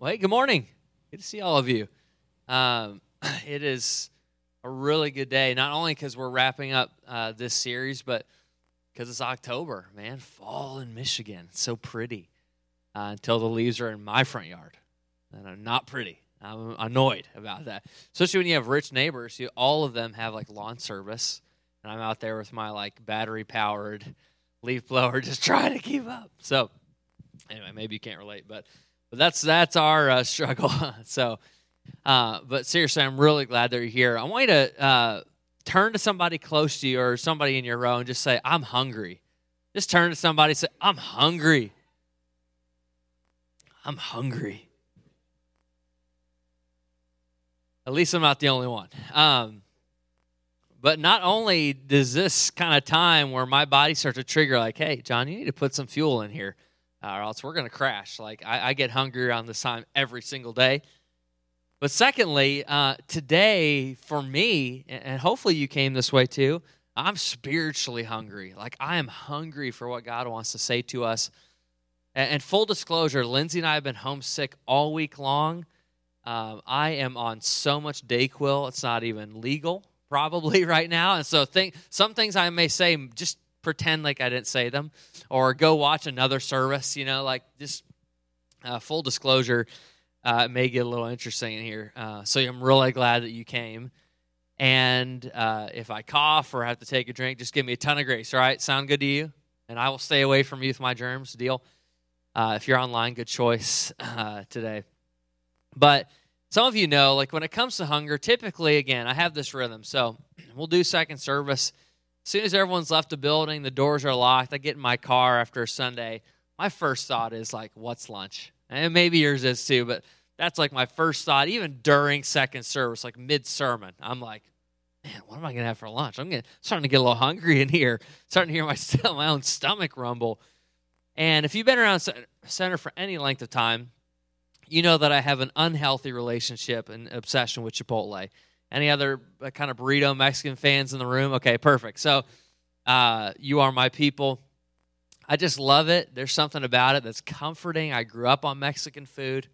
Well, hey, good morning. Good to see all of you. Um, it is a really good day, not only because we're wrapping up uh, this series, but because it's October, man. Fall in Michigan. It's so pretty uh, until the leaves are in my front yard. And I'm not pretty. I'm annoyed about that. Especially when you have rich neighbors. You, all of them have like lawn service. And I'm out there with my like battery powered leaf blower just trying to keep up. So, anyway, maybe you can't relate, but but that's that's our uh, struggle. so, uh, but seriously, I'm really glad that you're here. I want you to uh, turn to somebody close to you or somebody in your row and just say, "I'm hungry." Just turn to somebody and say, "I'm hungry." I'm hungry. At least I'm not the only one. Um, but not only does this kind of time where my body starts to trigger, like, hey, John, you need to put some fuel in here or else we're going to crash. Like, I, I, get hungry around this time every single day. But secondly, uh, today for me, and hopefully you came this way too, I'm spiritually hungry. Like, I am hungry for what God wants to say to us. And, and full disclosure, Lindsay and I have been homesick all week long. Um, I am on so much Dayquil, it's not even legal probably right now. And so think, some things I may say just pretend like I didn't say them, or go watch another service. You know, like just uh, full disclosure, uh, it may get a little interesting in here. Uh, so I'm really glad that you came. And uh, if I cough or have to take a drink, just give me a ton of grace. All right, sound good to you? And I will stay away from you with my germs. Deal. Uh, if you're online, good choice uh, today. But some of you know, like when it comes to hunger, typically, again, I have this rhythm. So we'll do second service as soon as everyone's left the building, the doors are locked, I get in my car after Sunday. My first thought is like, what's lunch? And maybe yours is too, but that's like my first thought, even during second service, like mid sermon. I'm like, man, what am I going to have for lunch? I'm getting, starting to get a little hungry in here, starting to hear my, my own stomach rumble. And if you've been around center for any length of time, you know that I have an unhealthy relationship and obsession with Chipotle. Any other uh, kind of burrito Mexican fans in the room? Okay, perfect. So, uh, you are my people. I just love it. There's something about it that's comforting. I grew up on Mexican food,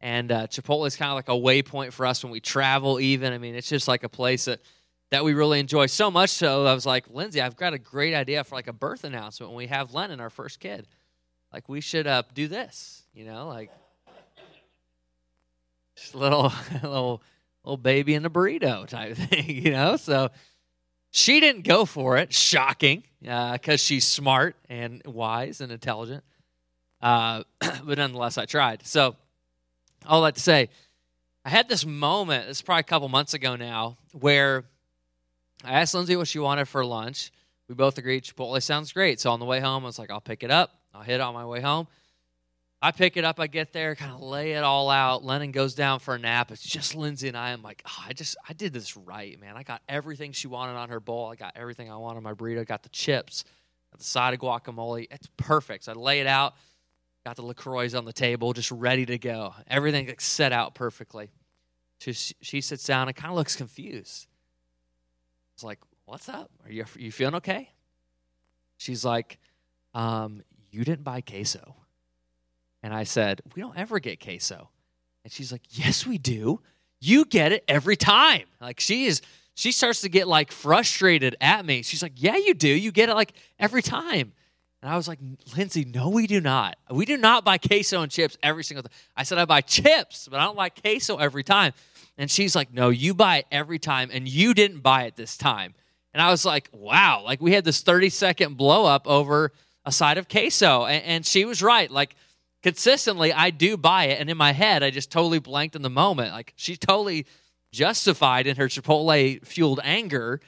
and uh, Chipotle is kind of like a waypoint for us when we travel. Even I mean, it's just like a place that that we really enjoy so much. So I was like, Lindsay, I've got a great idea for like a birth announcement when we have Lennon, our first kid. Like we should uh, do this, you know, like just a little little little baby in a burrito type thing, you know? So she didn't go for it. Shocking, because uh, she's smart and wise and intelligent. Uh, but nonetheless, I tried. So, all that to say, I had this moment, it's probably a couple months ago now, where I asked Lindsay what she wanted for lunch. We both agreed Chipotle sounds great. So on the way home, I was like, I'll pick it up. I'll hit it on my way home. I pick it up, I get there, kind of lay it all out. Lennon goes down for a nap. It's just Lindsay and I. I'm like, oh, I just, I did this right, man. I got everything she wanted on her bowl. I got everything I wanted on my burrito. I Got the chips, got the side of guacamole. It's perfect. So I lay it out, got the LaCroix on the table, just ready to go. Everything like, set out perfectly. She, she sits down and kind of looks confused. It's like, what's up? Are you, are you feeling okay? She's like, um, you didn't buy queso. And I said, We don't ever get queso. And she's like, Yes, we do. You get it every time. Like she is, she starts to get like frustrated at me. She's like, Yeah, you do. You get it like every time. And I was like, Lindsay, no, we do not. We do not buy queso and chips every single time. I said, I buy chips, but I don't buy queso every time. And she's like, No, you buy it every time, and you didn't buy it this time. And I was like, Wow. Like we had this 30 second blow up over a side of queso. And, and she was right. Like, consistently I do buy it, and in my head I just totally blanked in the moment. Like she's totally justified in her Chipotle fueled anger.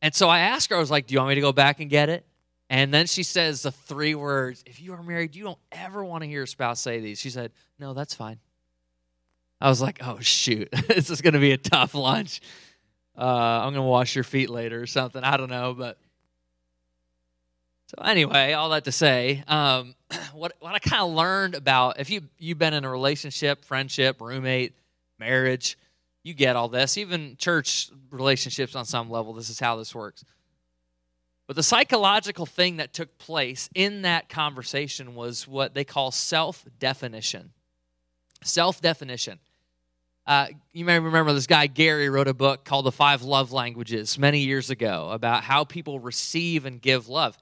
And so I asked her, I was like, Do you want me to go back and get it? And then she says the three words, if you are married, you don't ever want to hear your spouse say these. She said, No, that's fine. I was like, Oh, shoot, this is going to be a tough lunch. Uh, I'm going to wash your feet later or something. I don't know. But so anyway, all that to say, um, what what I kind of learned about if you you've been in a relationship, friendship, roommate, marriage, you get all this. Even church relationships on some level, this is how this works. But the psychological thing that took place in that conversation was what they call self definition. Self definition. Uh, you may remember this guy, Gary, wrote a book called The Five Love Languages many years ago about how people receive and give love.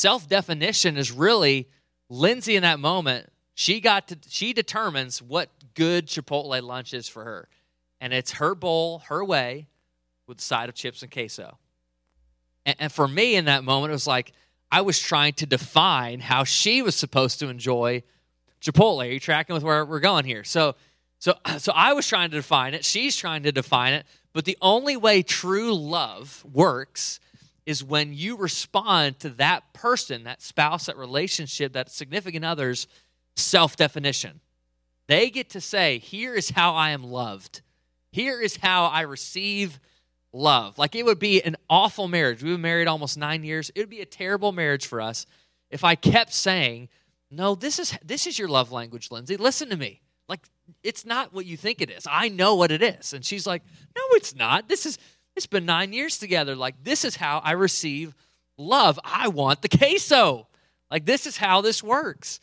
Self definition is really Lindsay in that moment. She got to, she determines what good Chipotle lunch is for her. And it's her bowl, her way, with a side of chips and queso. And, and for me in that moment, it was like I was trying to define how she was supposed to enjoy Chipotle. Are you tracking with where we're going here? So, so, so I was trying to define it. She's trying to define it. But the only way true love works is when you respond to that person, that spouse, that relationship, that significant other's self definition. They get to say, Here is how I am loved. Here is how I receive love. Like it would be an awful marriage. We've been married almost nine years. It would be a terrible marriage for us if I kept saying, No, this is this is your love language, Lindsay. Listen to me. Like it's not what you think it is. I know what it is. And she's like, No, it's not. This is it's been nine years together. Like this is how I receive love. I want the queso. Like this is how this works.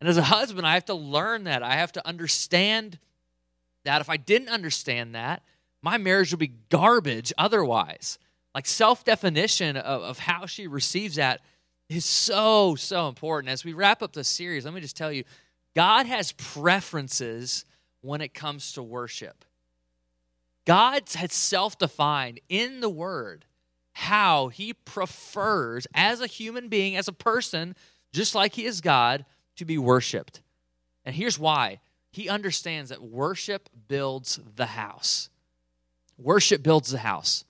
And as a husband, I have to learn that. I have to understand that. If I didn't understand that, my marriage would be garbage otherwise. Like self definition of, of how she receives that is so, so important. As we wrap up the series, let me just tell you God has preferences when it comes to worship. God has self defined in the Word how He prefers, as a human being, as a person, just like He is God, to be worshiped. And here's why He understands that worship builds the house. Worship builds the house.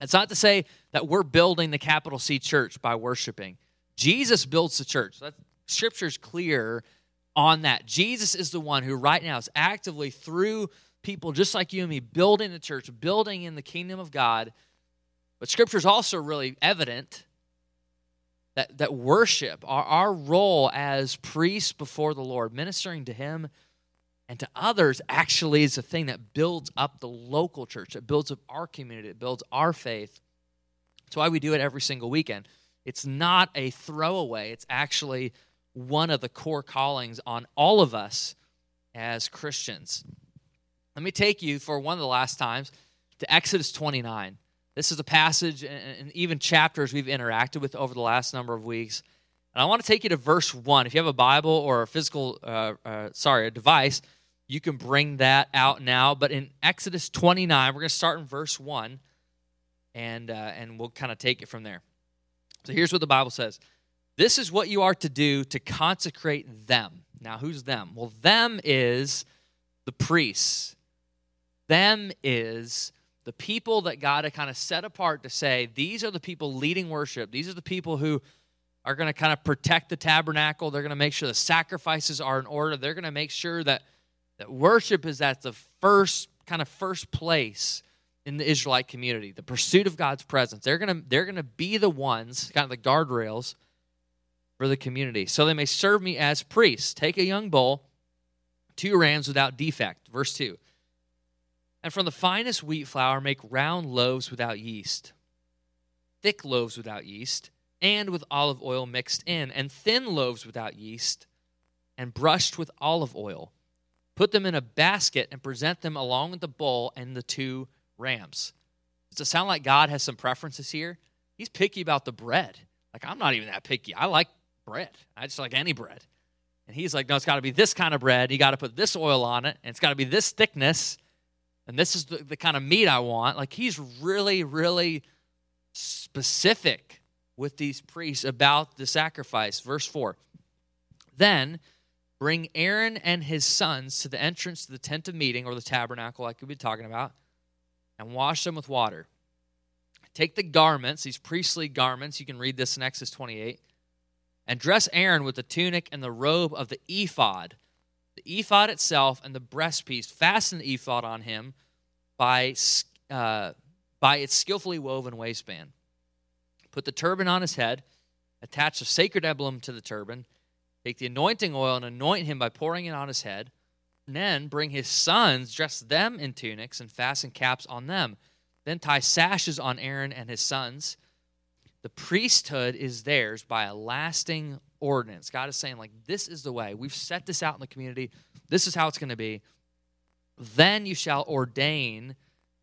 It's not to say that we're building the capital C church by worshiping. Jesus builds the church. That scripture's clear on that. Jesus is the one who right now is actively through people just like you and me building the church, building in the kingdom of God. But scripture is also really evident that, that worship, our, our role as priests before the Lord, ministering to Him and to others actually is a thing that builds up the local church, it builds up our community, it builds our faith. That's why we do it every single weekend. It's not a throwaway, it's actually one of the core callings on all of us as Christians. Let me take you for one of the last times to Exodus 29. This is a passage and even chapters we've interacted with over the last number of weeks. And I want to take you to verse 1. If you have a Bible or a physical, uh, uh, sorry, a device, you can bring that out now. But in Exodus 29, we're going to start in verse 1, and, uh, and we'll kind of take it from there. So here's what the Bible says This is what you are to do to consecrate them. Now, who's them? Well, them is the priests, them is the people that God had kind of set apart to say, these are the people leading worship. These are the people who are going to kind of protect the tabernacle. They're going to make sure the sacrifices are in order. They're going to make sure that, that worship is at the first kind of first place in the Israelite community, the pursuit of God's presence. They're going to they're going to be the ones, kind of the guardrails for the community. So they may serve me as priests. Take a young bull, two rams without defect. Verse 2. And from the finest wheat flour make round loaves without yeast, thick loaves without yeast and with olive oil mixed in, and thin loaves without yeast, and brushed with olive oil. Put them in a basket and present them along with the bowl and the two rams. Does it sound like God has some preferences here? He's picky about the bread. Like, I'm not even that picky. I like bread, I just like any bread. And he's like, no, it's got to be this kind of bread. You got to put this oil on it, and it's got to be this thickness, and this is the, the kind of meat I want. Like, he's really, really specific with these priests about the sacrifice. Verse 4 Then bring Aaron and his sons to the entrance to the tent of meeting or the tabernacle, like we've been talking about, and wash them with water. Take the garments, these priestly garments, you can read this in Exodus 28, and dress Aaron with the tunic and the robe of the ephod. The ephod itself and the breastpiece, fasten the ephod on him by, uh, by its skillfully woven waistband Put the turban on his head, attach a sacred emblem to the turban, take the anointing oil and anoint him by pouring it on his head. And then bring his sons, dress them in tunics, and fasten caps on them. Then tie sashes on Aaron and his sons. The priesthood is theirs by a lasting ordinance. God is saying, like, this is the way. We've set this out in the community. This is how it's going to be. Then you shall ordain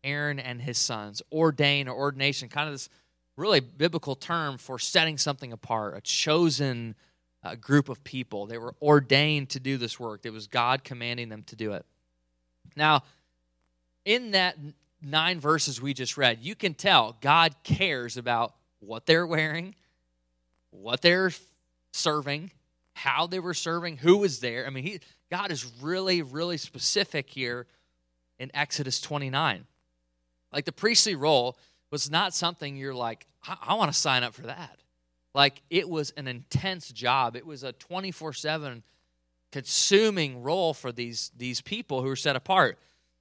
Aaron and his sons. Ordain or ordination, kind of this really biblical term for setting something apart, a chosen uh, group of people. They were ordained to do this work. It was God commanding them to do it. Now, in that nine verses we just read, you can tell God cares about what they're wearing, what they're serving, how they were serving, who was there. I mean, he, God is really, really specific here in Exodus 29. Like the priestly role was not something you're like, I, I want to sign up for that. Like it was an intense job. It was a 24 7 consuming role for these, these people who were set apart.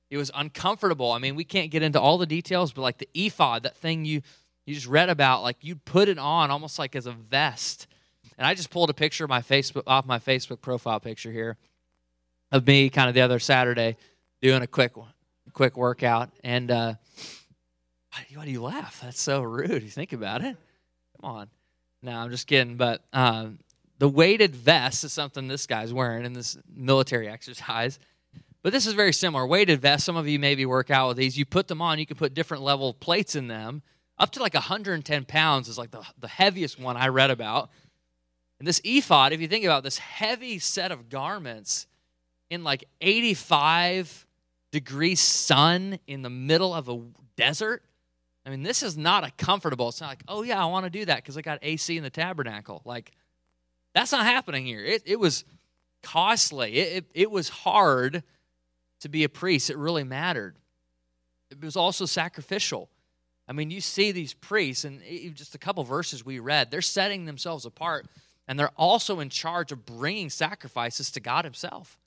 It was uncomfortable. I mean, we can't get into all the details, but like the ephod, that thing you you just read about, like you'd put it on almost like as a vest. And I just pulled a picture of my Facebook off my Facebook profile picture here of me kind of the other Saturday doing a quick quick workout. And uh, why do you laugh? That's so rude. You think about it. Come on. No, I'm just kidding. But um, the weighted vest is something this guy's wearing in this military exercise. But this is very similar. Weighted vest, some of you maybe work out with these. You put them on, you can put different level plates in them. Up to like 110 pounds is like the, the heaviest one I read about. And this ephod, if you think about this heavy set of garments in like 85 degree sun in the middle of a desert, I mean, this is not a comfortable. It's not like, oh yeah, I want to do that because I got AC in the tabernacle. Like, that's not happening here. It, it was costly. It, it, it was hard to be a priest, it really mattered. It was also sacrificial. I mean, you see these priests, and just a couple verses we read, they're setting themselves apart, and they're also in charge of bringing sacrifices to God Himself.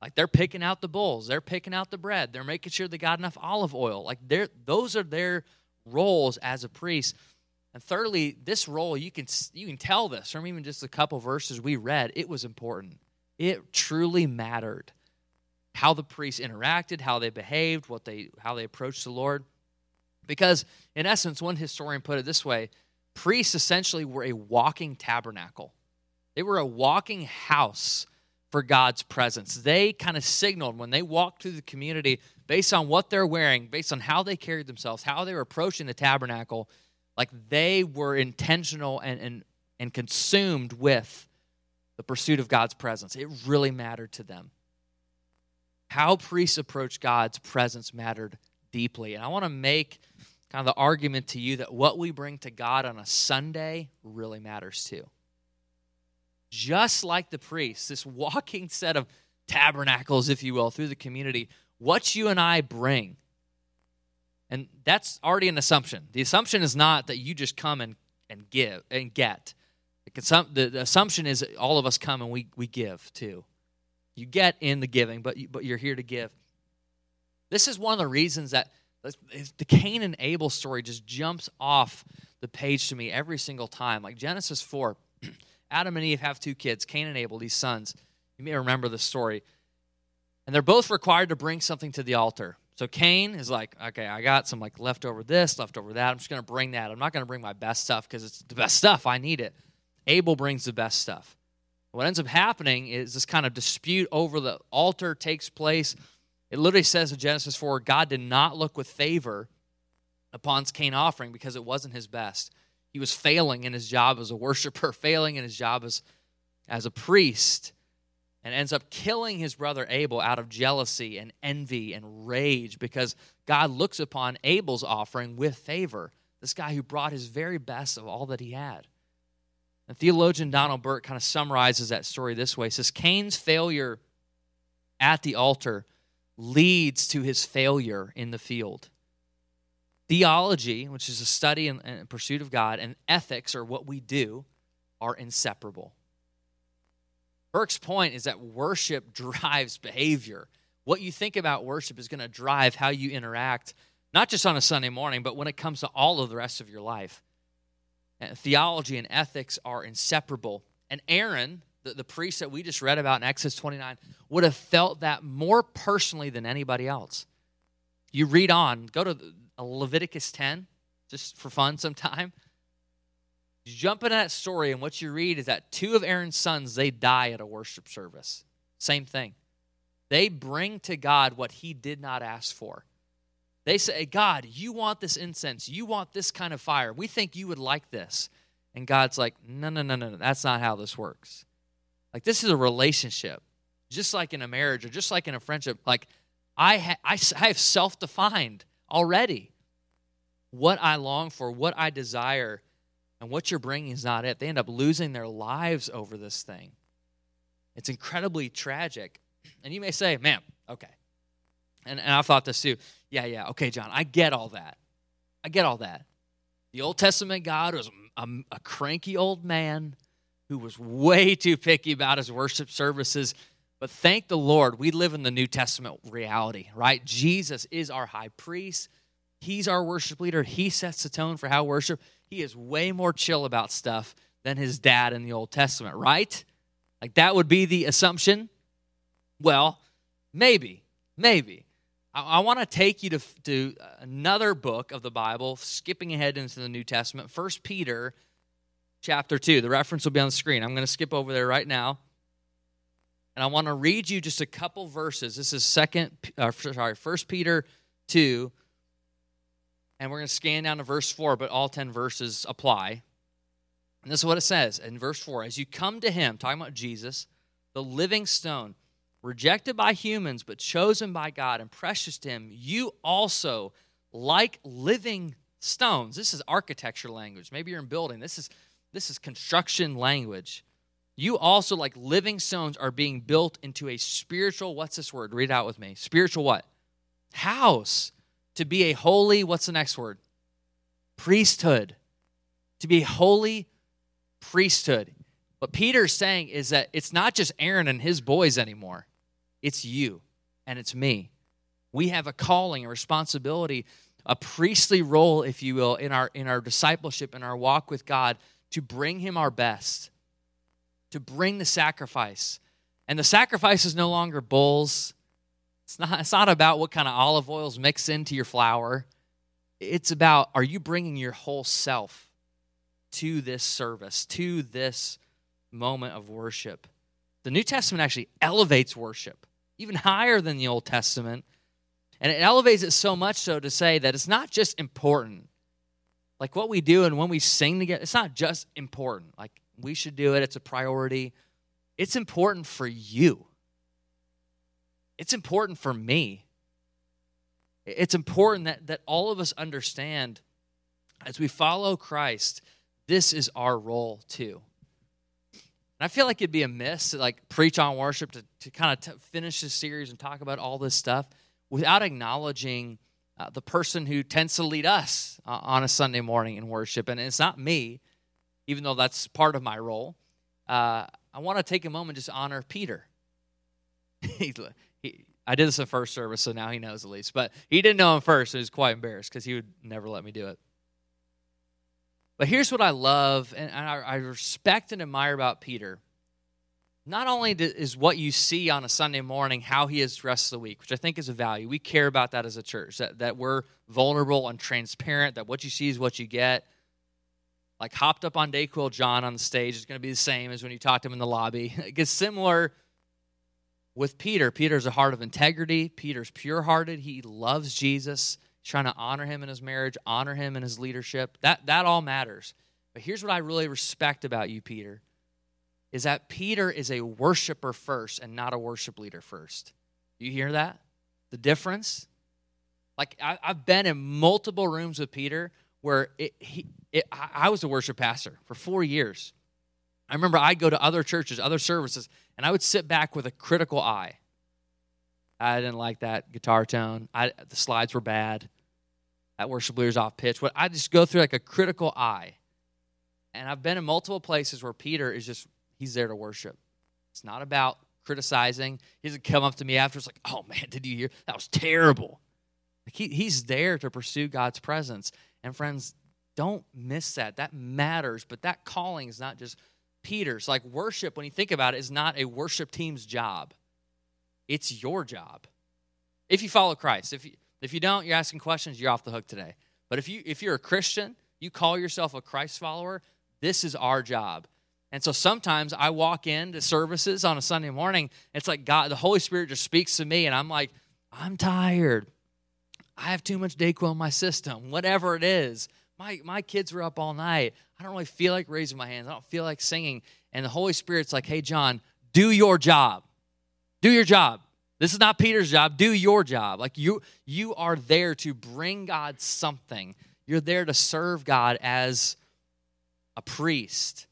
Like they're picking out the bulls, they're picking out the bread, they're making sure they got enough olive oil. Like they're, those are their roles as a priest. And thirdly, this role you can you can tell this from even just a couple verses we read. It was important. It truly mattered how the priests interacted, how they behaved, what they how they approached the Lord. Because in essence, one historian put it this way, priests essentially were a walking tabernacle. They were a walking house for God's presence. They kind of signaled when they walked through the community based on what they're wearing, based on how they carried themselves, how they were approaching the tabernacle, like they were intentional and, and, and consumed with the pursuit of God's presence. It really mattered to them how priests approach God's presence mattered deeply. And I want to make kind of the argument to you that what we bring to God on a Sunday really matters too. Just like the priests, this walking set of tabernacles, if you will, through the community, what you and I bring, and that's already an assumption. The assumption is not that you just come and, and give and get. The, assumption is all of us come and we, we give too. You get in the giving, but, you, but you're here to give. This is one of the reasons that the Cain and Abel story just jumps off the page to me every single time. Like Genesis 4, Adam and Eve have two kids, Cain and Abel, these sons. You may remember the story. And they're both required to bring something to the altar. So Cain is like, okay, I got some like leftover this, leftover that. I'm just going to bring that. I'm not going to bring my best stuff because it's the best stuff. I need it. Abel brings the best stuff. What ends up happening is this kind of dispute over the altar takes place. It literally says in Genesis 4 God did not look with favor upon Cain's offering because it wasn't his best. He was failing in his job as a worshiper, failing in his job as, as a priest, and ends up killing his brother Abel out of jealousy and envy and rage because God looks upon Abel's offering with favor. This guy who brought his very best of all that he had. And theologian Donald Burt kind of summarizes that story this way. He says Cain's failure at the altar leads to his failure in the field. Theology, which is a study and, and pursuit of God, and ethics, or what we do, are inseparable. Burke's point is that worship drives behavior. What you think about worship is going to drive how you interact, not just on a Sunday morning, but when it comes to all of the rest of your life theology and ethics are inseparable. And Aaron, the, the priest that we just read about in Exodus 29, would have felt that more personally than anybody else. You read on, go to Leviticus 10, just for fun sometime. You jump into that story, and what you read is that two of Aaron's sons, they die at a worship service. Same thing. They bring to God what he did not ask for. They say, God, you want this incense. You want this kind of fire. We think you would like this. And God's like, no, no, no, no, no. That's not how this works. Like, this is a relationship, just like in a marriage or just like in a friendship. Like, I, ha- I, I have self defined already what I long for, what I desire, and what you're bringing is not it. They end up losing their lives over this thing. It's incredibly tragic. And you may say, man, okay. And, and I've thought this too. Yeah, yeah, okay, John, I get all that. I get all that. The Old Testament God was a, a cranky old man who was way too picky about his worship services. But thank the Lord, we live in the New Testament reality, right? Jesus is our high priest. He's our worship leader. He sets the tone for how worship. He is way more chill about stuff than his dad in the Old Testament, right? Like that would be the assumption. Well, maybe, maybe. I, I want to take you to, to another book of the Bible, skipping ahead into the New Testament, First Peter chapter 2. The reference will be on the screen. I'm going to skip over there right now. And I want to read you just a couple verses. This is second uh, sorry, First Peter 2 and we're going to scan down to verse 4, but all 10 verses apply. And this is what it says in verse 4 As you come to him, talking about Jesus, the living stone, rejected by humans, but chosen by God and precious to him, you also, like living stones, this is architecture language. Maybe you're in building. This is this is construction language. You also, like living stones, are being built into a spiritual, what's this word? Read out with me. Spiritual what? House to be a holy, what's the next word? Priesthood. To be holy priesthood. What Peter's saying is that it's not just Aaron and his boys anymore, it's you and it's me. We have a calling, a responsibility, a priestly role, if you will, in our, in our discipleship, in our walk with God, to bring Him our best, to bring the sacrifice. And the sacrifice is no longer bulls it's not, it's not about what kind of olive oils mix into your flour. It's about are you bringing your whole self to this service, to this moment of worship? The New Testament actually elevates worship even higher than the Old Testament. And it elevates it so much so to say that it's not just important. Like what we do and when we sing together, it's not just important. Like we should do it, it's a priority. It's important for you. It's important for me. It's important that, that all of us understand as we follow Christ, this is our role too. And I feel like it'd be a miss to like preach on worship to, to kind of t- finish this series and talk about all this stuff without acknowledging uh, the person who tends to lead us uh, on a Sunday morning in worship. And it's not me, even though that's part of my role. Uh, I want to take a moment just honor Peter. he, I did this in first service, so now he knows at least. But he didn't know him first, so he was quite embarrassed because he would never let me do it. But here's what I love and I, I respect and admire about Peter. Not only is what you see on a Sunday morning how he is dressed the week, which I think is a value. We care about that as a church, that, that we're vulnerable and transparent, that what you see is what you get. Like hopped up on Dayquil John on the stage is going to be the same as when you talk to him in the lobby. It gets similar with Peter, Peter's a heart of integrity. Peter's pure hearted. He loves Jesus. He's trying to honor him in his marriage, honor him in his leadership. That, that all matters. But here's what I really respect about you, Peter, is that Peter is a worshiper first and not a worship leader first. You hear that? The difference? Like, I, have been in multiple rooms with Peter where it, he, it, I was a worship pastor for four years. I remember I'd go to other churches, other services, and I would sit back with a critical eye. I didn't like that guitar tone. I, the slides were bad. That worship leader's off pitch. But I just go through like a critical eye. And I've been in multiple places where Peter is just, he's there to worship. It's not about criticizing. He doesn't come up to me after. It's like, oh man, did you hear? That was terrible. Like he, he's there to pursue God's presence. And friends, don't miss that. That matters. But that calling is not just Peter's. Like worship, when you think about it, is not a worship team's job. It's your job. If you follow Christ. If you if you don't, you're asking questions, you're off the hook today. But if you if you're a Christian, you call yourself a Christ follower, This is our job. And so sometimes I walk into services on a Sunday morning. It's like God, the Holy Spirit just speaks to me, and I'm like, I'm tired. I have too much Dayquil in my system, whatever it is. My, my kids were up all night. I don't really feel like raising my hands. I don't feel like singing. And the Holy Spirit's like, hey, John, do your job. Do your job. This is not Peter's job. Do your job. Like you, you are there to bring God something. You're there to serve God as a priest.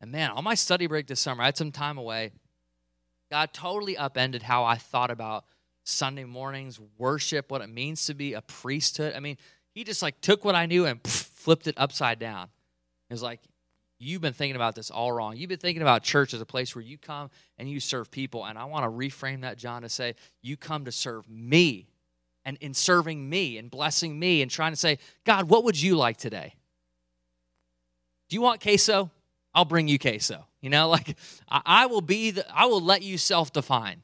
And man, on my study break this summer, I had some time away. God totally upended how I thought about Sunday mornings, worship, what it means to be a priesthood. I mean, he just like took what I knew and flipped it upside down. It was like, you've been thinking about this all wrong. You've been thinking about church as a place where you come and you serve people. And I want to reframe that, John, to say, you come to serve me. And in serving me and blessing me and trying to say, God, what would you like today? Do you want queso? I'll bring you queso. You know, like I, I will be the, I will let you self-define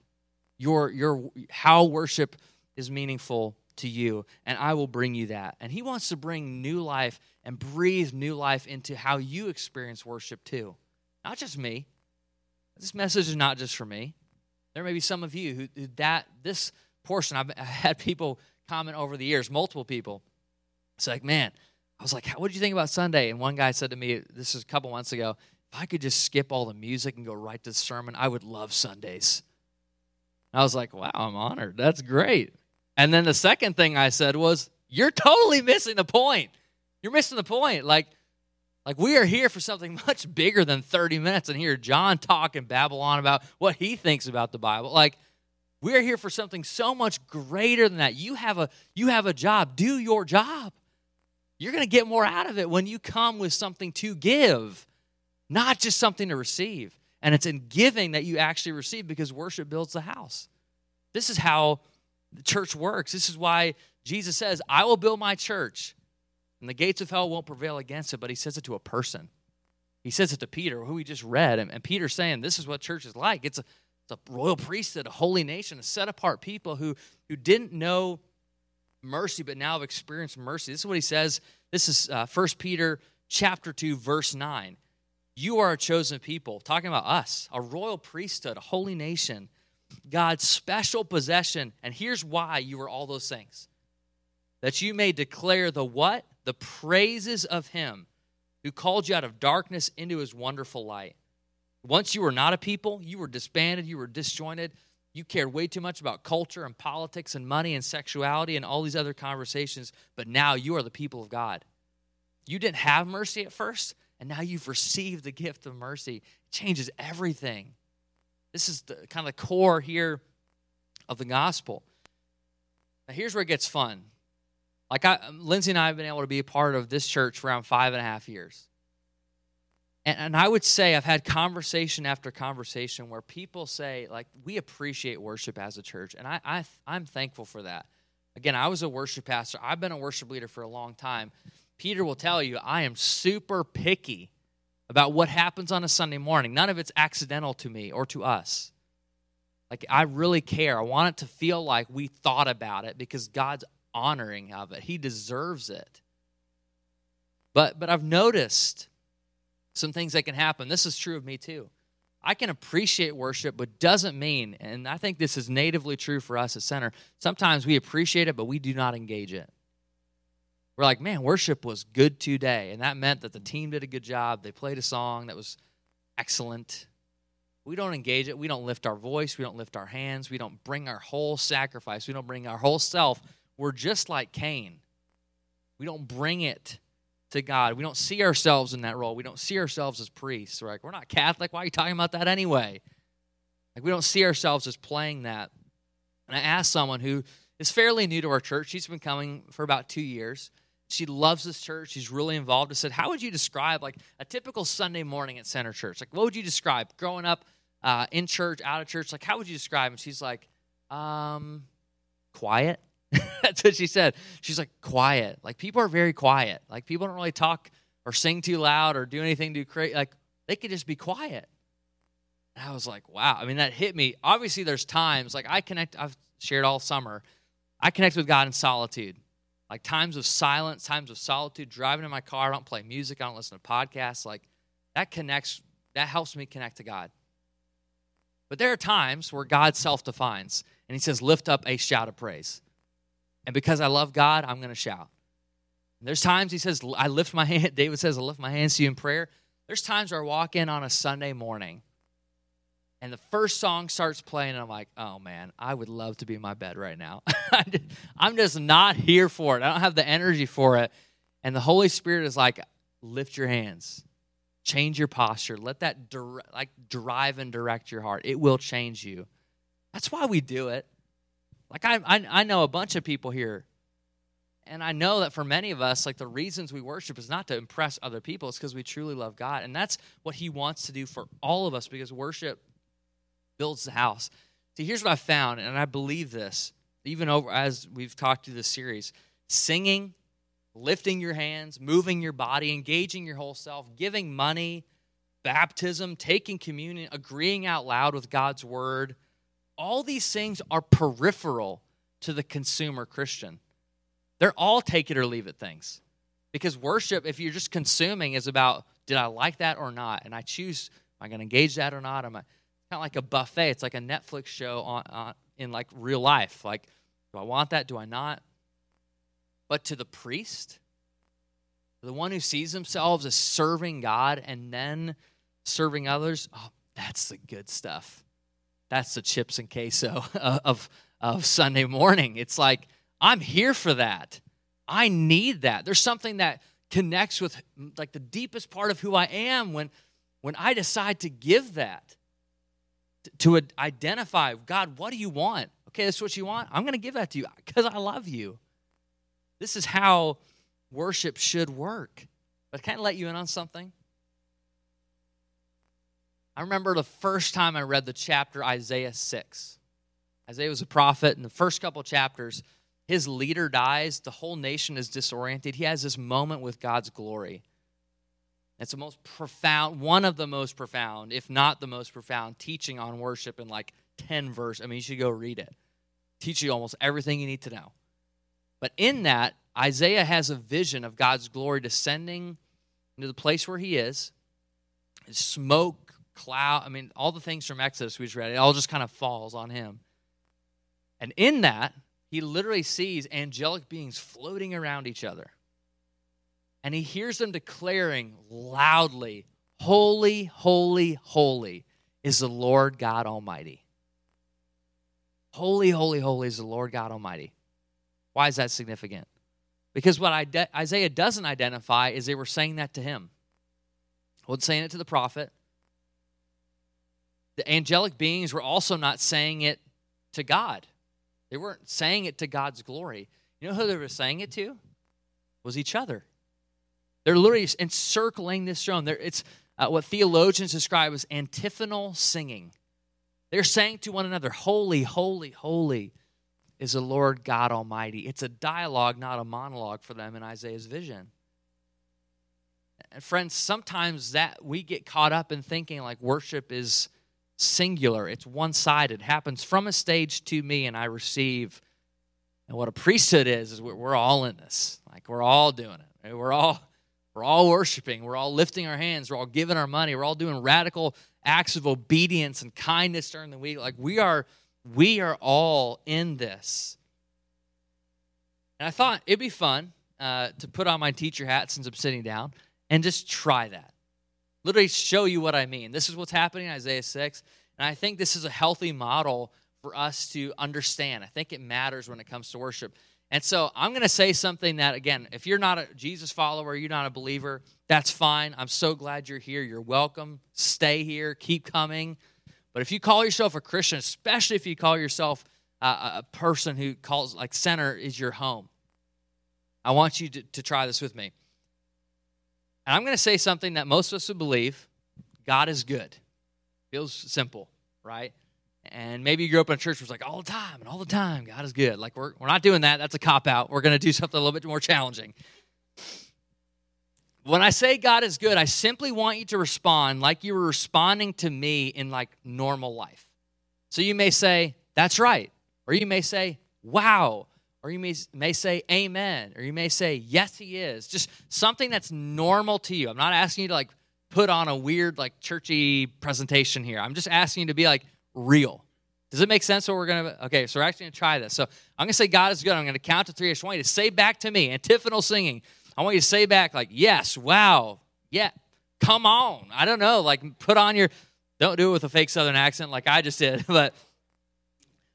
your your how worship is meaningful to you, and I will bring you that. And he wants to bring new life and breathe new life into how you experience worship too. Not just me. This message is not just for me. There may be some of you who, who that this portion I've had people comment over the years, multiple people. It's like, man, I was like, what did you think about Sunday? And one guy said to me, this is a couple months ago, if I could just skip all the music and go right to the sermon, I would love Sundays. And I was like, wow, I'm honored. That's great. And then the second thing I said was, you're totally missing the point. You're missing the point. Like, like we are here for something much bigger than 30 minutes and hear John talk and babble on about what he thinks about the Bible. Like, we are here for something so much greater than that. You have a you have a job. Do your job. You're going to get more out of it when you come with something to give, not just something to receive. And it's in giving that you actually receive because worship builds the house. This is how the church works. This is why Jesus says, I will build my church, and the gates of hell won't prevail against it. But he says it to a person. He says it to Peter, who we just read. And, Peter's saying, This is what church is like. It's a, it's a royal priesthood, a holy nation, a set apart people who, who didn't know mercy, but now have experienced mercy. This is what he says. This is uh, 1 Peter chapter 2, verse 9. You are a chosen people, talking about us, a royal priesthood, a holy nation, God's special possession. And here's why you are all those things that you may declare the what? The praises of Him who called you out of darkness into His wonderful light. Once you were not a people, you were disbanded, you were disjointed, you cared way too much about culture and politics and money and sexuality and all these other conversations, but now you are the people of God. You didn't have mercy at first, and now you've received the gift of mercy. It changes everything. This is the kind of the core here of the gospel. Now, here's where it gets fun. Like I, Lindsay and I have been able to be a part of this church for around five and a half years. And, and I would say I've had conversation after conversation where people say, like, we appreciate worship as a church. And I, I, I'm thankful for that. Again, I was a worship pastor, I've been a worship leader for a long time. Peter will tell you, I am super picky about what happens on a Sunday morning. None of it's accidental to me or to us. Like, I really care. I want it to feel like we thought about it because God's honoring of it, He deserves it. But, but I've noticed some things that can happen. This is true of me too. I can appreciate worship, but doesn't mean, and I think this is natively true for us at Center, sometimes we appreciate it, but we do not engage it. We're like, man, worship was good today. And that meant that the team did a good job. They played a song that was excellent. We don't engage it. We don't lift our voice. We don't lift our hands. We don't bring our whole sacrifice. We don't bring our whole self. We're just like Cain. We don't bring it to God. We don't see ourselves in that role. We don't see ourselves as priests. We're like, we're not Catholic. Why are you talking about that anyway? Like, we don't see ourselves as playing that. And I asked someone who is fairly new to our church. She's been coming for about two years. She loves this church. She's really involved. I said, How would you describe like a typical Sunday morning at Center Church? Like, what would you describe growing up uh, in church, out of church? Like, how would you describe? And she's like, um, quiet. That's what she said. She's like, quiet. Like, people are very quiet. Like, people don't really talk or sing too loud or do anything too crazy. Like, they could just be quiet. And I was like, wow. I mean, that hit me. Obviously, there's times, like, I connect, I've shared all summer, I connect with God in solitude. Like, times of silence, times of solitude, driving in my car, I don't play music, I don't listen to podcasts. Like, that connects, that helps me connect to God. But there are times where God self defines and he says, lift up a shout of praise. And because I love God, I'm going to shout. And there's times he says, I lift my hand. David says, I lift my hands to you in prayer. There's times where I walk in on a Sunday morning and the first song starts playing, and I'm like, oh man, I would love to be in my bed right now. I'm just not here for it. I don't have the energy for it. And the Holy Spirit is like, lift your hands, change your posture, let that dir- like drive and direct your heart. It will change you. That's why we do it. Like I, I, I know a bunch of people here and I know that for many of us, like the reasons we worship is not to impress other people, it's because we truly love God. And that's what He wants to do for all of us because worship builds the house. See, here's what I found, and I believe this, even over as we've talked through this series singing, lifting your hands, moving your body, engaging your whole self, giving money, baptism, taking communion, agreeing out loud with God's word. All these things are peripheral to the consumer Christian. They're all take it or leave it things. Because worship, if you're just consuming, is about did I like that or not? And I choose, am I going to engage that or not? Am I kind of like a buffet? It's like a Netflix show on, on, in like real life. Like, do I want that? Do I not? But to the priest, the one who sees themselves as serving God and then serving others, oh, that's the good stuff. That's the chips and queso of, of Sunday morning. It's like, I'm here for that. I need that. There's something that connects with like the deepest part of who I am when when I decide to give that to identify God, what do you want? Okay, that's what you want. I'm going to give that to you because I love you. This is how worship should work. But can I let you in on something? I remember the first time I read the chapter Isaiah 6. Isaiah was a prophet, and the first couple chapters, his leader dies, the whole nation is disoriented. He has this moment with God's glory. It's the most profound, one of the most profound, if not the most profound, teaching on worship in like 10 verse. I mean, you should go read it. Teach you almost everything you need to know. But in that, Isaiah has a vision of God's glory descending into the place where he is. Smoke, cloud, I mean, all the things from Exodus we just read, it all just kind of falls on him. And in that, he literally sees angelic beings floating around each other. And he hears them declaring loudly, Holy, holy, holy is the Lord God Almighty. Holy, holy, holy is the Lord God Almighty. Why is that significant? Because what Isaiah doesn't identify is they were saying that to him. Well, saying it to the prophet. The angelic beings were also not saying it to God. They weren't saying it to God's glory. You know who they were saying it to? It Was each other. They're literally encircling this throne. They're, it's uh, what theologians describe as antiphonal singing. They're saying to one another, Holy, holy, holy is the Lord God Almighty. It's a dialogue, not a monologue for them in Isaiah's vision. And friends, sometimes that we get caught up in thinking like worship is singular, it's one sided, happens from a stage to me, and I receive. And what a priesthood is, is we're all in this. Like we're all doing it. We're all we're all worshiping. We're all lifting our hands. We're all giving our money. We're all doing radical acts of obedience and kindness during the week. Like we are, we are all in this. And I thought it'd be fun uh, to put on my teacher hat since I'm sitting down and just try that literally show you what I mean. This is what's happening in Isaiah 6. And I think this is a healthy model for us to understand. I think it matters when it comes to worship. And so I'm going to say something that, again, if you're not a Jesus follower, you're not a believer, that's fine. I'm so glad you're here. You're welcome. Stay here. Keep coming. But if you call yourself a Christian, especially if you call yourself a, person who calls, like, center is your home, I want you to, to try this with me. And I'm going to say something that most of us would believe God is good. Feels simple, right? And maybe you grew up in a church where it's like all the time and all the time, God is good. Like, we're, we're not doing that. That's a cop out. We're going to do something a little bit more challenging. When I say God is good, I simply want you to respond like you were responding to me in like normal life. So you may say, That's right. Or you may say, Wow or you may, may say amen or you may say yes he is just something that's normal to you i'm not asking you to like put on a weird, like, churchy presentation here. I'm just asking you to be like real. Does it make sense what we're going to? Okay, so we're actually going to try this. So I'm going to say God is good. I'm going to count to three. I just want you to say back to me, antiphonal singing. I want you to say back, like, yes, wow, yeah, come on. I don't know, like, put on your, don't do it with a fake Southern accent like I just did, but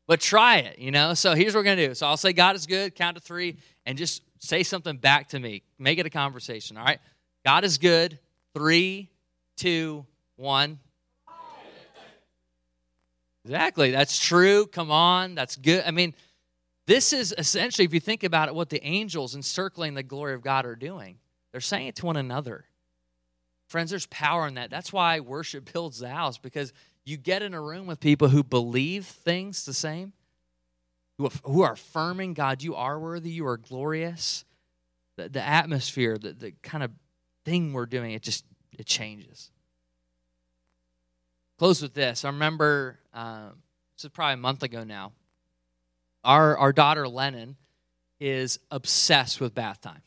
but try it, you know? So here's what we're going to do. So I'll say, God is good, count to three, and just say something back to me. Make it a conversation, all right? God is good. Three, two, one. Exactly. That's true. Come on. That's good. I mean, this is essentially, if you think about it, what the angels encircling the glory of God are doing. They're saying it to one another. Friends, there's power in that. That's why worship builds the house because you get in a room with people who believe things the same, who, are affirming, God, you are worthy, you are glorious. The, the atmosphere, the, the kind of thing we're doing, it just it changes. Close with this. I remember um, this is probably a month ago now. Our our daughter Lennon is obsessed with bath time.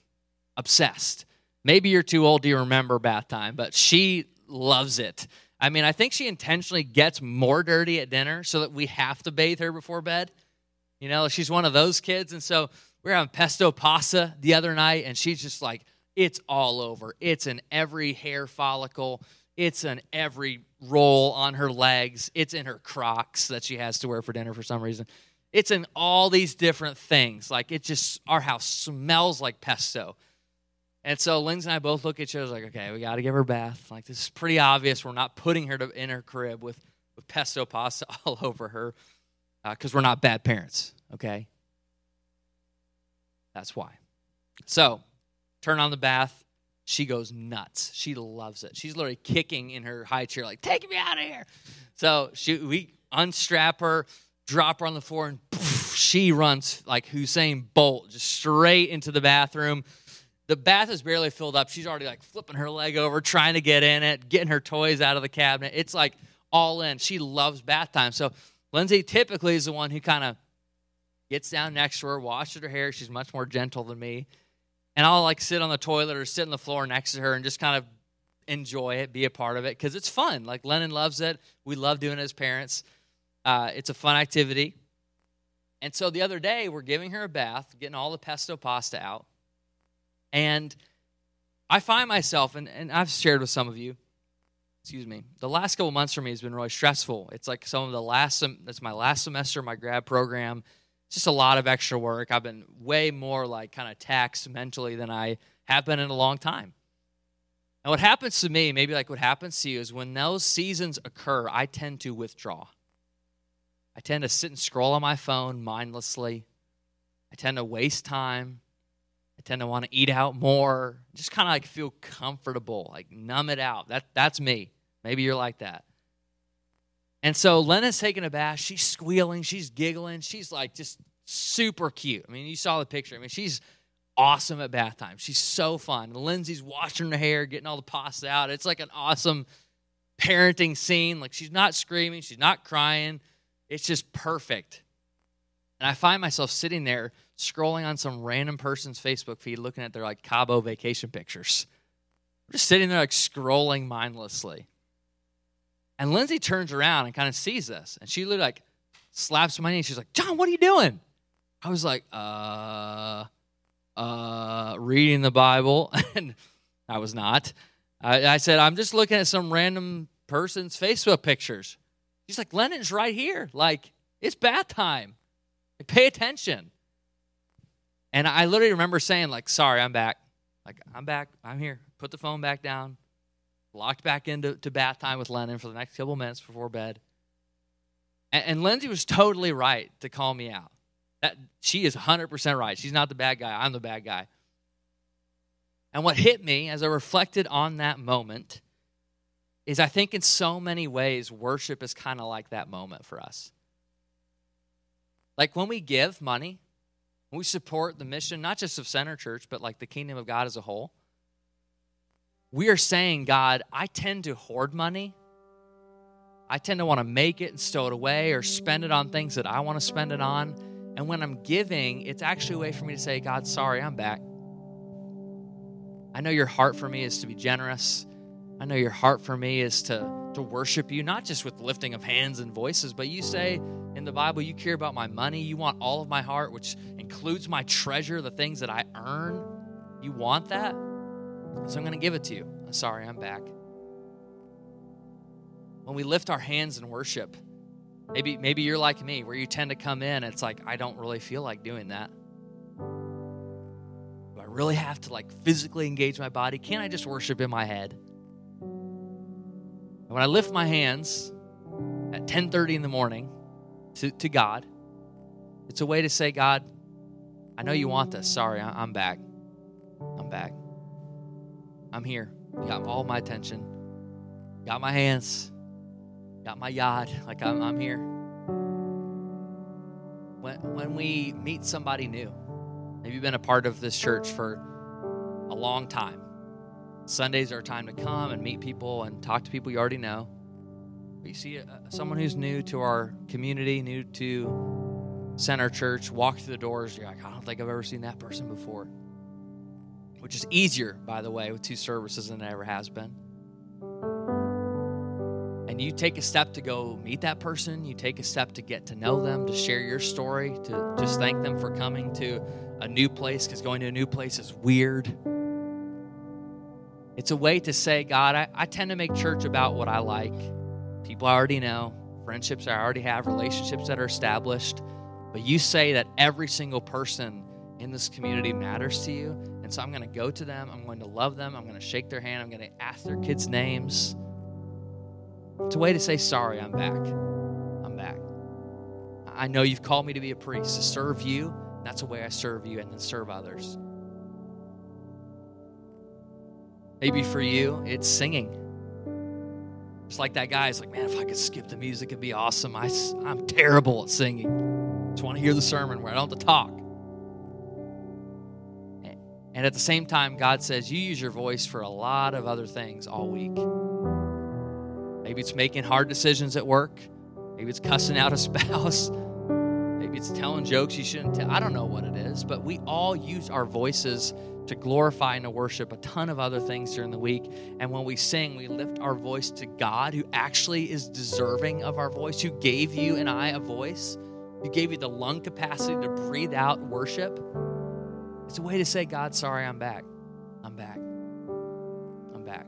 Obsessed. Maybe you're too old to remember bath time, but she loves it. I mean, I think she intentionally gets more dirty at dinner so that we have to bathe her before bed. You know, she's one of those kids. And so we are having pesto pasta the other night, and she's just like, it's all over. It's in every hair follicle, it's in every roll on her legs, it's in her crocs that she has to wear for dinner for some reason. It's in all these different things. Like, it just, our house smells like pesto. And so Lindsay and I both look at each other like, okay, we got to give her a bath. Like this is pretty obvious. We're not putting her to, in her crib with, with pesto pasta all over her because uh, we're not bad parents. Okay, that's why. So turn on the bath. She goes nuts. She loves it. She's literally kicking in her high chair, like, take me out of here. So she, we unstrap her, drop her on the floor, and poof, she runs like Usain Bolt, just straight into the bathroom the bath is barely filled up. She's already like flipping her leg over, trying to get in it, getting her toys out of the cabinet. It's like all in. She loves bath time. So Lindsay typically is the one who kind of gets down next to her, washes her hair. She's much more gentle than me. And I'll like sit on the toilet or sit on the floor next to her and just kind of enjoy it, be a part of it because it's fun. Like Lennon loves it. We love doing it as parents. Uh, it's a fun activity. And so the other day, we're giving her a bath, getting all the pesto pasta out. And I find myself, and, and I've shared with some of you, excuse me, the last couple months for me has been really stressful. It's like some of the last, that's my last semester my grad program. It's just a lot of extra work. I've been way more like kind of taxed mentally than I have been in a long time. And what happens to me, maybe like what happens to you, is when those seasons occur, I tend to withdraw. I tend to sit and scroll on my phone mindlessly. I tend to waste time. I tend to want to eat out more, just kind of like feel comfortable, like numb it out. That, that's me. Maybe you're like that. And so Lena's taking a bath. She's squealing. She's giggling. She's like just super cute. I mean, you saw the picture. I mean, she's awesome at bath time. She's so fun. Lindsay's washing her hair, getting all the pasta out. It's like an awesome parenting scene. Like she's not screaming, she's not crying. It's just perfect. And I find myself sitting there scrolling on some random person's Facebook feed looking at their like Cabo vacation pictures. I'm just sitting there like scrolling mindlessly. And Lindsay turns around and kind of sees us. And she literally like slaps my knee. She's like, John, what are you doing? I was like, uh, uh, reading the Bible. and I was not. I, I said, I'm just looking at some random person's Facebook pictures. She's like, Lennon's right here. Like, it's bath time. Like, pay attention. And I literally remember saying, like, sorry, I'm back. Like, I'm back. I'm here. Put the phone back down. Locked back into to bath time with Lennon for the next couple minutes before bed. And, and Lindsay was totally right to call me out. That she is 100% right. She's not the bad guy. I'm the bad guy. And what hit me as I reflected on that moment is I think in so many ways, worship is kind of like that moment for us. Like when we give money, we support the mission, not just of Center Church, but like the kingdom of God as a whole, we are saying, God, I tend to hoard money. I tend to want to make it and stow it away or spend it on things that I want to spend it on. And when I'm giving, it's actually a way for me to say, God, sorry, I'm back. I know your heart for me is to be generous. I know your heart for me is to, to worship you, not just with lifting of hands and voices, but you say in the Bible, you care about my money. You want all of my heart, which includes my treasure, the things that I earn. You want that? So I'm going to give it to you. I'm Sorry, I'm back. When we lift our hands in worship, maybe maybe you're like me, where you tend to come in, it's like I don't really feel like doing that. Do I really have to like physically engage my body? Can't I just worship in my head? And when I lift my hands at 10:30 in the morning to, to God, it's a way to say, God, I know you want this. Sorry, I'm back. I'm back. I'm here. You got all my attention. Got my hands. Got my yad. Like I'm, I'm here. When, when we meet somebody new, maybe you've been a part of this church for a long time. Sundays are a time to come and meet people and talk to people you already know. But you see uh, someone who's new to our community, new to Center Church, walk through the doors, you're like, I don't think I've ever seen that person before which is easier, by the way, with two services than it ever has been. And you take a step to go meet that person, you take a step to get to know them, to share your story, to just thank them for coming to a new place, because going to a new place is weird. It's a way to say, God, I, I tend to make church about what I like, people I already know, friendships I already have, relationships that are established. But you say that every single person in this community matters to you. And so I'm going to go to them. I'm going to love them. I'm going to shake their hand. I'm going to ask their kids' names. It's a way to say, sorry, I'm back. I'm back. I know you've called me to be a priest, to serve you. That's a way I serve you and then serve others. Maybe for you, it's singing. It's like that guy is like, man, if I could skip the music, it'd be awesome. I, I'm terrible at singing. Just want to hear the sermon where I don't have to talk. And at the same time, God says, You use your voice for a lot of other things all week. Maybe it's making hard decisions at work. Maybe it's cussing out a spouse. Maybe it's telling jokes you shouldn't tell. I don't know what it is, but we all use our voices to glorify and to worship a ton of other things during the week. And when we sing, we lift our voice to God, who actually is deserving of our voice, who gave you and I a voice, who gave you the lung capacity to breathe out worship. It's a way to say, God, sorry, I'm back. I'm back. I'm back.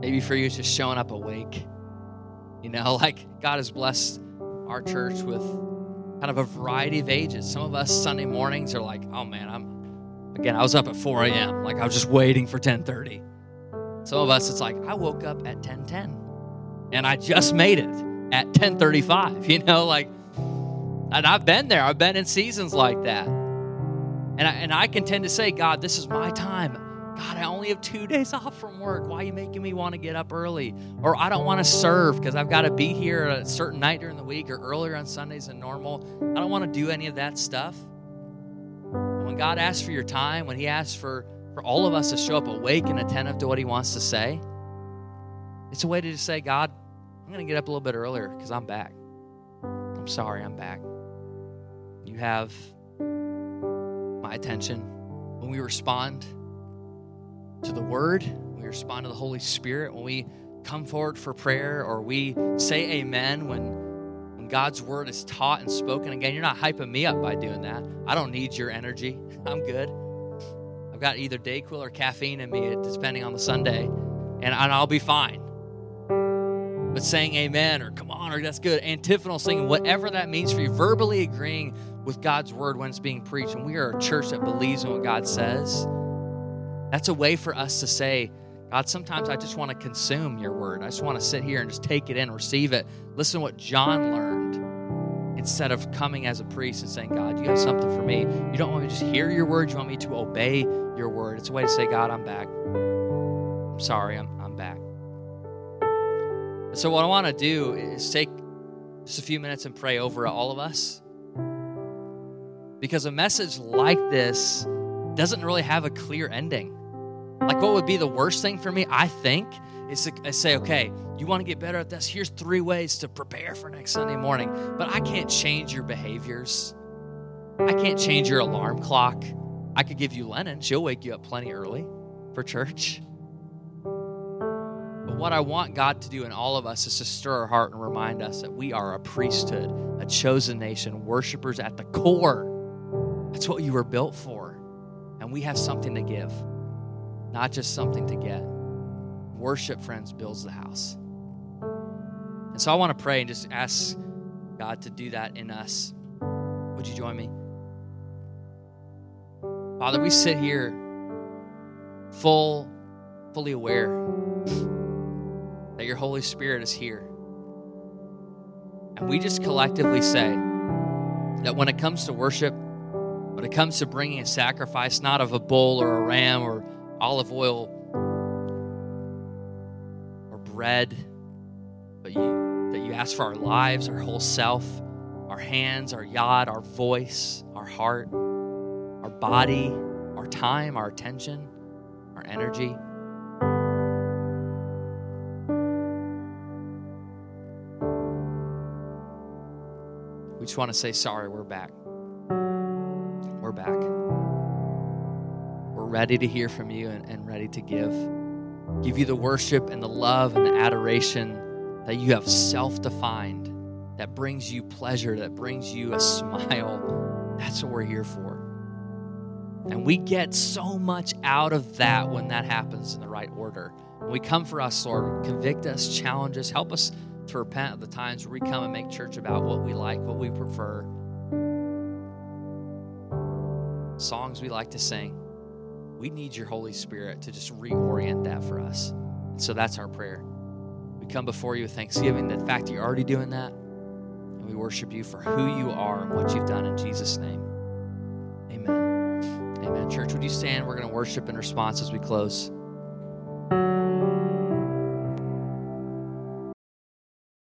Maybe for you, it's just showing up awake. You know, like God has blessed our church with kind of a variety of ages. Some of us Sunday mornings are like, oh man, I'm again, I was up at 4 a.m. Like I was just waiting for 1030. Some of us, it's like, I woke up at 1010 and I just made it at 1035. You know, like and I've been there. I've been in seasons like that. And I, and I can tend to say, God, this is my time. God, I only have two days off from work. Why are you making me want to get up early? Or I don't want to serve because I've got to be here a certain night during the week or earlier on Sundays than normal. I don't want to do any of that stuff. When God asks for your time, when He asks for, for all of us to show up awake and attentive to what He wants to say, it's a way to just say, God, I'm going to get up a little bit earlier because I'm back. I'm sorry, I'm back. You have my attention. When we respond to the word, we respond to the Holy Spirit, when we come forward for prayer or we say amen when, when God's word is taught and spoken again, you're not hyping me up by doing that. I don't need your energy. I'm good. I've got either Dayquil or caffeine in me, depending on the Sunday, and, and I'll be fine. But saying amen or come on or that's good, antiphonal singing, whatever that means for you, verbally agreeing with God's word when it's being preached, and we are a church that believes in what God says, that's a way for us to say, God, sometimes I just want to consume your word. I just want to sit here and just take it in, receive it. Listen to what John learned instead of coming as a priest and saying, God, you have something for me. You don't want me to just hear your word, you want me to obey your word. It's a way to say, God, I'm back. I'm sorry, I'm, I'm back. So, what I want to do is take just a few minutes and pray over all of us. Because a message like this doesn't really have a clear ending. Like, what would be the worst thing for me, I think, is to say, okay, you want to get better at this? Here's three ways to prepare for next Sunday morning. But I can't change your behaviors. I can't change your alarm clock. I could give you Lennon. She'll wake you up plenty early for church. But what I want God to do in all of us is to stir our heart and remind us that we are a priesthood, a chosen nation, worshipers at the core. That's what you were built for. And we have something to give, not just something to get. Worship, friends, builds the house. And so I want to pray and just ask God to do that in us. Would you join me? Father, we sit here full, fully aware that your Holy Spirit is here. And we just collectively say that when it comes to worship, when it comes to bringing a sacrifice, not of a bull or a ram or olive oil or bread, but you, that you ask for our lives, our whole self, our hands, our yod, our voice, our heart, our body, our time, our attention, our energy. We just want to say sorry, we're back. Back. We're ready to hear from you and, and ready to give. Give you the worship and the love and the adoration that you have self defined, that brings you pleasure, that brings you a smile. That's what we're here for. And we get so much out of that when that happens in the right order. When we come for us, Lord, convict us, challenge us, help us to repent of the times where we come and make church about what we like, what we prefer, songs we like to sing. We need your Holy Spirit to just reorient that for us. And so that's our prayer. We come before you with thanksgiving, the fact that you're already doing that, and we worship you for who you are and what you've done in Jesus' name. Amen. Amen. Church, would you stand? We're going to worship in response as we close.